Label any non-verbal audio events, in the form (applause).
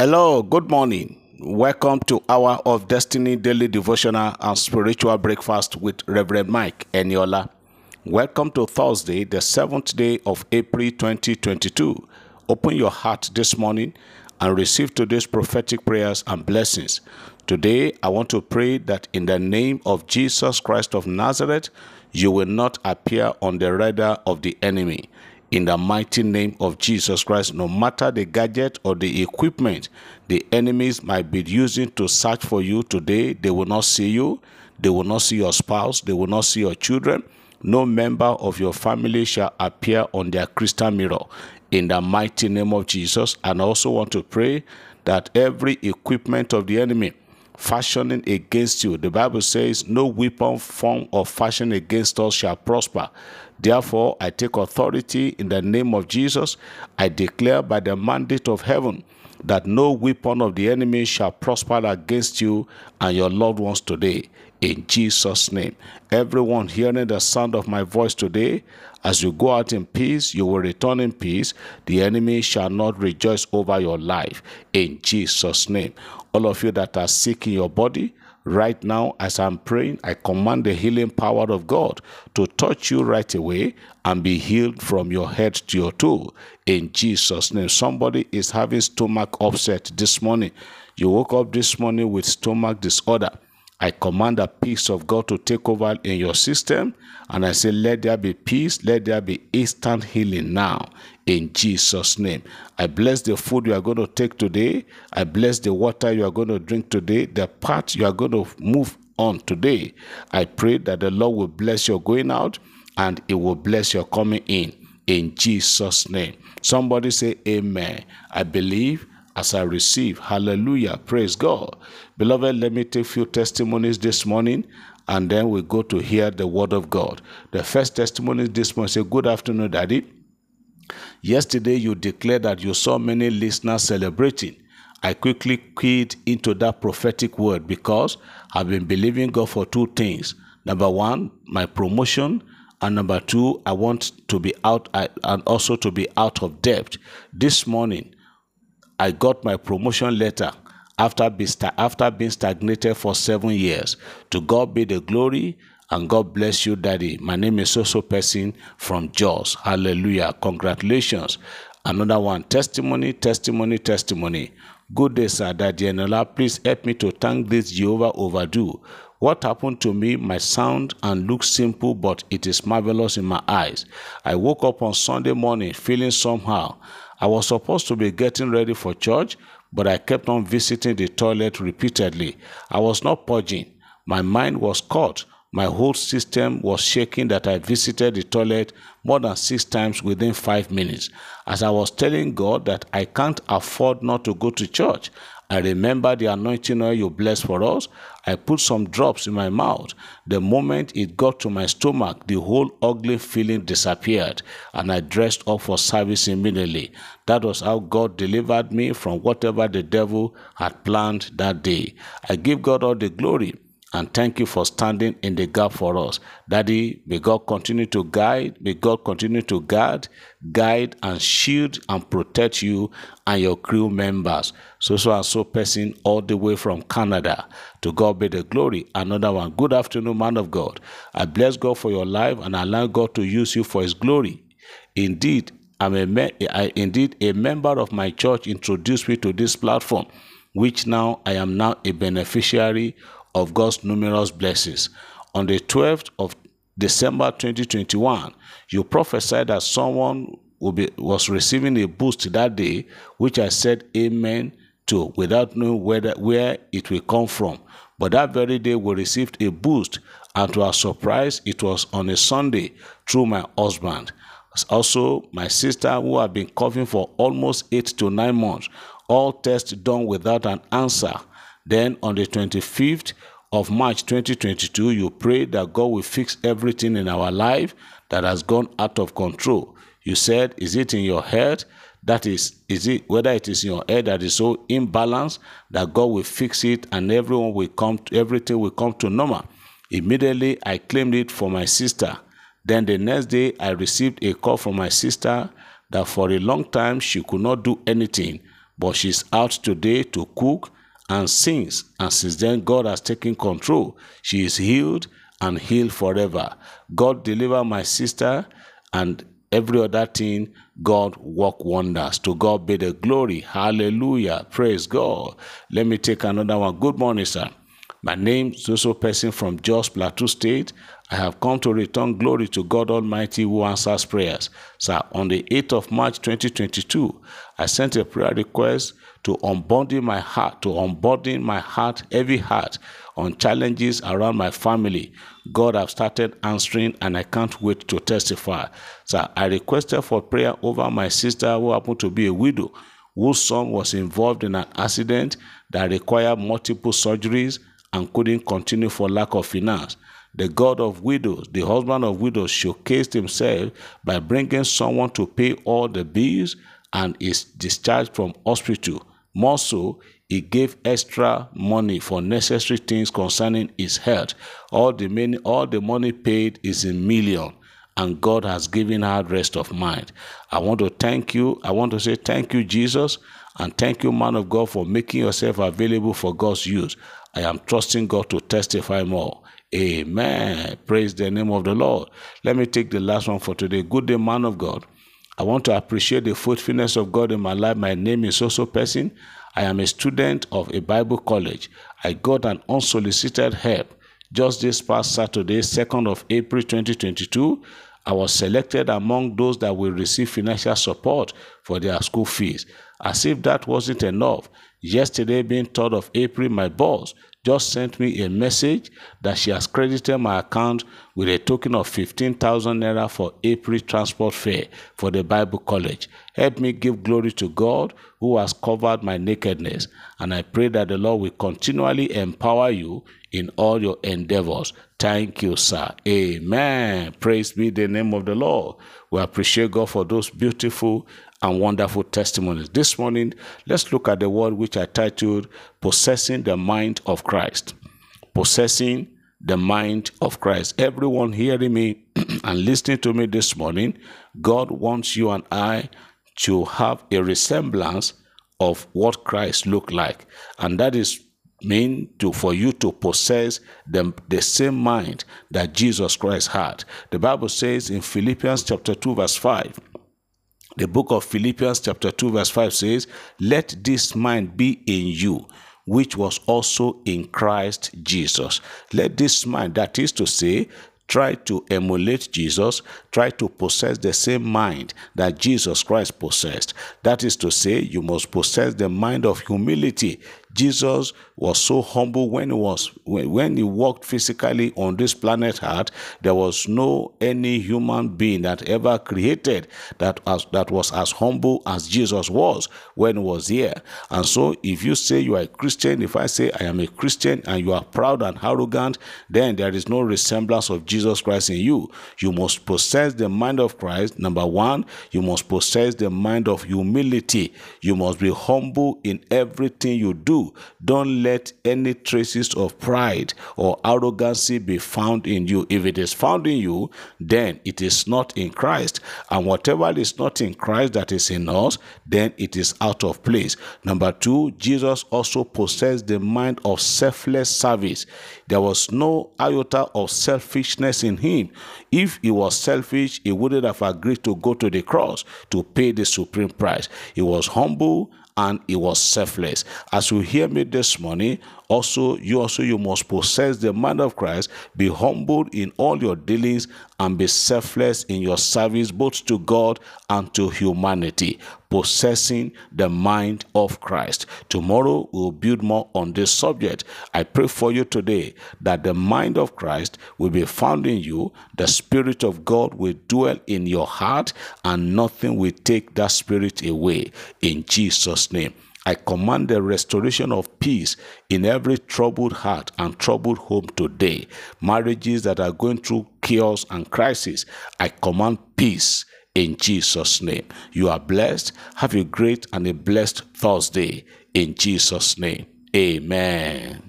Hello, good morning. Welcome to Hour of Destiny Daily Devotional and Spiritual Breakfast with Reverend Mike Eniola. Welcome to Thursday, the seventh day of April 2022. Open your heart this morning and receive today's prophetic prayers and blessings. Today, I want to pray that in the name of Jesus Christ of Nazareth, you will not appear on the radar of the enemy in the mighty name of Jesus Christ, no matter the gadget or the equipment the enemies might be using to search for you today, they will not see you, they will not see your spouse, they will not see your children. No member of your family shall appear on their crystal mirror in the mighty name of Jesus. And I also want to pray that every equipment of the enemy fashioning against you. The Bible says, No weapon form or fashion against us shall prosper. Therefore, I take authority in the name of Jesus. I declare by the mandate of heaven that no weapon of the enemy shall prosper against you and your loved ones today. In Jesus' name. Everyone hearing the sound of my voice today, as you go out in peace, you will return in peace. The enemy shall not rejoice over your life. In Jesus' name. All of you that are sick in your body, right now as I'm praying, I command the healing power of God to touch you right away and be healed from your head to your toe. In Jesus' name. Somebody is having stomach upset this morning. You woke up this morning with stomach disorder. I command the peace of God to take over in your system. And I say, let there be peace, let there be instant healing now in Jesus' name. I bless the food you are going to take today. I bless the water you are going to drink today, the part you are going to move on today. I pray that the Lord will bless your going out and it will bless your coming in in Jesus' name. Somebody say, Amen. I believe as I receive. Hallelujah. Praise God. Beloved, let me take a few testimonies this morning and then we go to hear the word of God. The first testimony this morning say, Good afternoon, Daddy. Yesterday you declared that you saw many listeners celebrating. I quickly keyed into that prophetic word because I've been believing God for two things. Number one, my promotion, and number two, I want to be out and also to be out of debt. This morning, I got my promotion letter after, be after being stagnated for seven years. To God be the glory and God bless you, Daddy. My name is Soso Person from Jos. Hallelujah. Congratulations. Another one testimony, testimony, testimony. Good day, sir. Daddy Eniola, please help me to thank this Jehovah overdue. What happened to me might sound and look simple, but it is marvelous in my eyes. I woke up on Sunday morning feeling somehow. I was supposed to be getting ready for church, but I kept on visiting the toilet repeatedly. I was not purging. My mind was caught. My whole system was shaking that I visited the toilet more than six times within five minutes. As I was telling God that I can't afford not to go to church, I remember the anointing oil you blessed for us. I put some drops in my mouth. The moment it got to my stomach, the whole ugly feeling disappeared, and I dressed up for service immediately. That was how God delivered me from whatever the devil had planned that day. I give God all the glory and thank you for standing in the gap for us. Daddy, may God continue to guide, may God continue to guard, guide and shield and protect you and your crew members. So, so and so person all the way from Canada. To God be the glory. Another one. Good afternoon, man of God. I bless God for your life and allow God to use you for his glory. Indeed, I'm a me- I, indeed a member of my church introduced me to this platform, which now I am now a beneficiary of God's numerous blessings. On the 12th of December 2021, you prophesied that someone will be, was receiving a boost that day, which I said amen to without knowing whether, where it will come from. But that very day, we received a boost, and to our surprise, it was on a Sunday through my husband. Also, my sister, who had been coughing for almost eight to nine months, all tests done without an answer. Then on the 25th of March 2022, you pray that God will fix everything in our life that has gone out of control. You said, Is it in your head? That is, is it whether it is in your head that is so imbalanced that God will fix it and everyone will come to, everything will come to normal. Immediately I claimed it for my sister. Then the next day I received a call from my sister that for a long time she could not do anything but she's out today to cook and since And since then, God has taken control. She is healed and healed forever. God deliver my sister and every other thing, God work wonders. To God be the glory. Hallelujah. Praise God. Let me take another one. Good morning, sir. My name is also person from Jos Plateau State. I have come to return glory to God Almighty who answers prayers. Sir, on the 8th of March 2022, I sent a prayer request to unburden my heart, to unburden my heart, heavy heart, on challenges around my family. God have started answering and I can't wait to testify. So I requested for prayer over my sister who happened to be a widow, whose son was involved in an accident that required multiple surgeries and couldn't continue for lack of finance. The God of widows, the husband of widows, showcased himself by bringing someone to pay all the bills and is discharged from hospital. More so, he gave extra money for necessary things concerning his health. All the money, all the money paid is in million, and God has given her rest of mind. I want to thank you. I want to say thank you, Jesus, and thank you, man of God, for making yourself available for God's use. I am trusting God to testify more. Amen. Praise the name of the Lord. Let me take the last one for today. Good day, man of God. I want to appreciate the faithfulness of God in my life. My name is also Person. I am a student of a Bible college. I got an unsolicited help just this past Saturday, 2nd of April 2022. I was selected among those that will receive financial support for their school fees. As if that wasn't enough, yesterday, being 3rd of April, my boss just sent me a message that she has credited my account with a token of 15,000 naira for April transport fare for the Bible College. Help me give glory to God who has covered my nakedness. And I pray that the Lord will continually empower you in all your endeavors. Thank you, sir. Amen. Praise be the name of the Lord. We appreciate God for those beautiful and wonderful testimonies. This morning, let's look at the word which I titled Possessing the Mind of Christ. Possessing the mind of Christ. Everyone hearing me (clears throat) and listening to me this morning, God wants you and I to have a resemblance of what Christ looked like. And that is mean to for you to possess the, the same mind that Jesus Christ had. The Bible says in Philippians chapter 2 verse 5, the book of Philippians chapter 2 verse 5 says, "Let this mind be in you, which was also in Christ Jesus." Let this mind, that is to say, try to emulate Jesus, try to possess the same mind that Jesus Christ possessed. That is to say, you must possess the mind of humility. Jesus was so humble when he was when he walked physically on this planet earth there was no any human being that ever created that as, that was as humble as jesus was when he was here. And so if you say you are a christian if i say i am a christian and you are proud and arrogant then there is no resemblance of jesus christ in you. You must possess the mind of christ number one. You must possess the mind of humility. You must be humble in everything you do don't let any traces of pride or arrogancy be found in you. If it is found in you, then it is not in Christ. And whatever is not in Christ that is in us, then it is out of place. Number two, Jesus also possessed the mind of selfless service. There was no iota of selfishness in him. If he was selfish, he wouldn't have agreed to go to the cross to pay the supreme price. He was humble and he was selfless. As you hear me this morning, also you also you must possess the mind of Christ, be humbled in all your dealings, and be selfless in your service both to God and to humanity, possessing the mind of Christ. Tomorrow we'll build more on this subject. I pray for you today that the mind of Christ will be found in you, the Spirit of God will dwell in your heart, and nothing will take that Spirit away. In Jesus' name. I command the restoration of peace in every troubled heart and troubled home today. Marriages that are going through chaos and crisis, I command peace in Jesus' name. You are blessed. Have a great and a blessed Thursday in Jesus' name. Amen.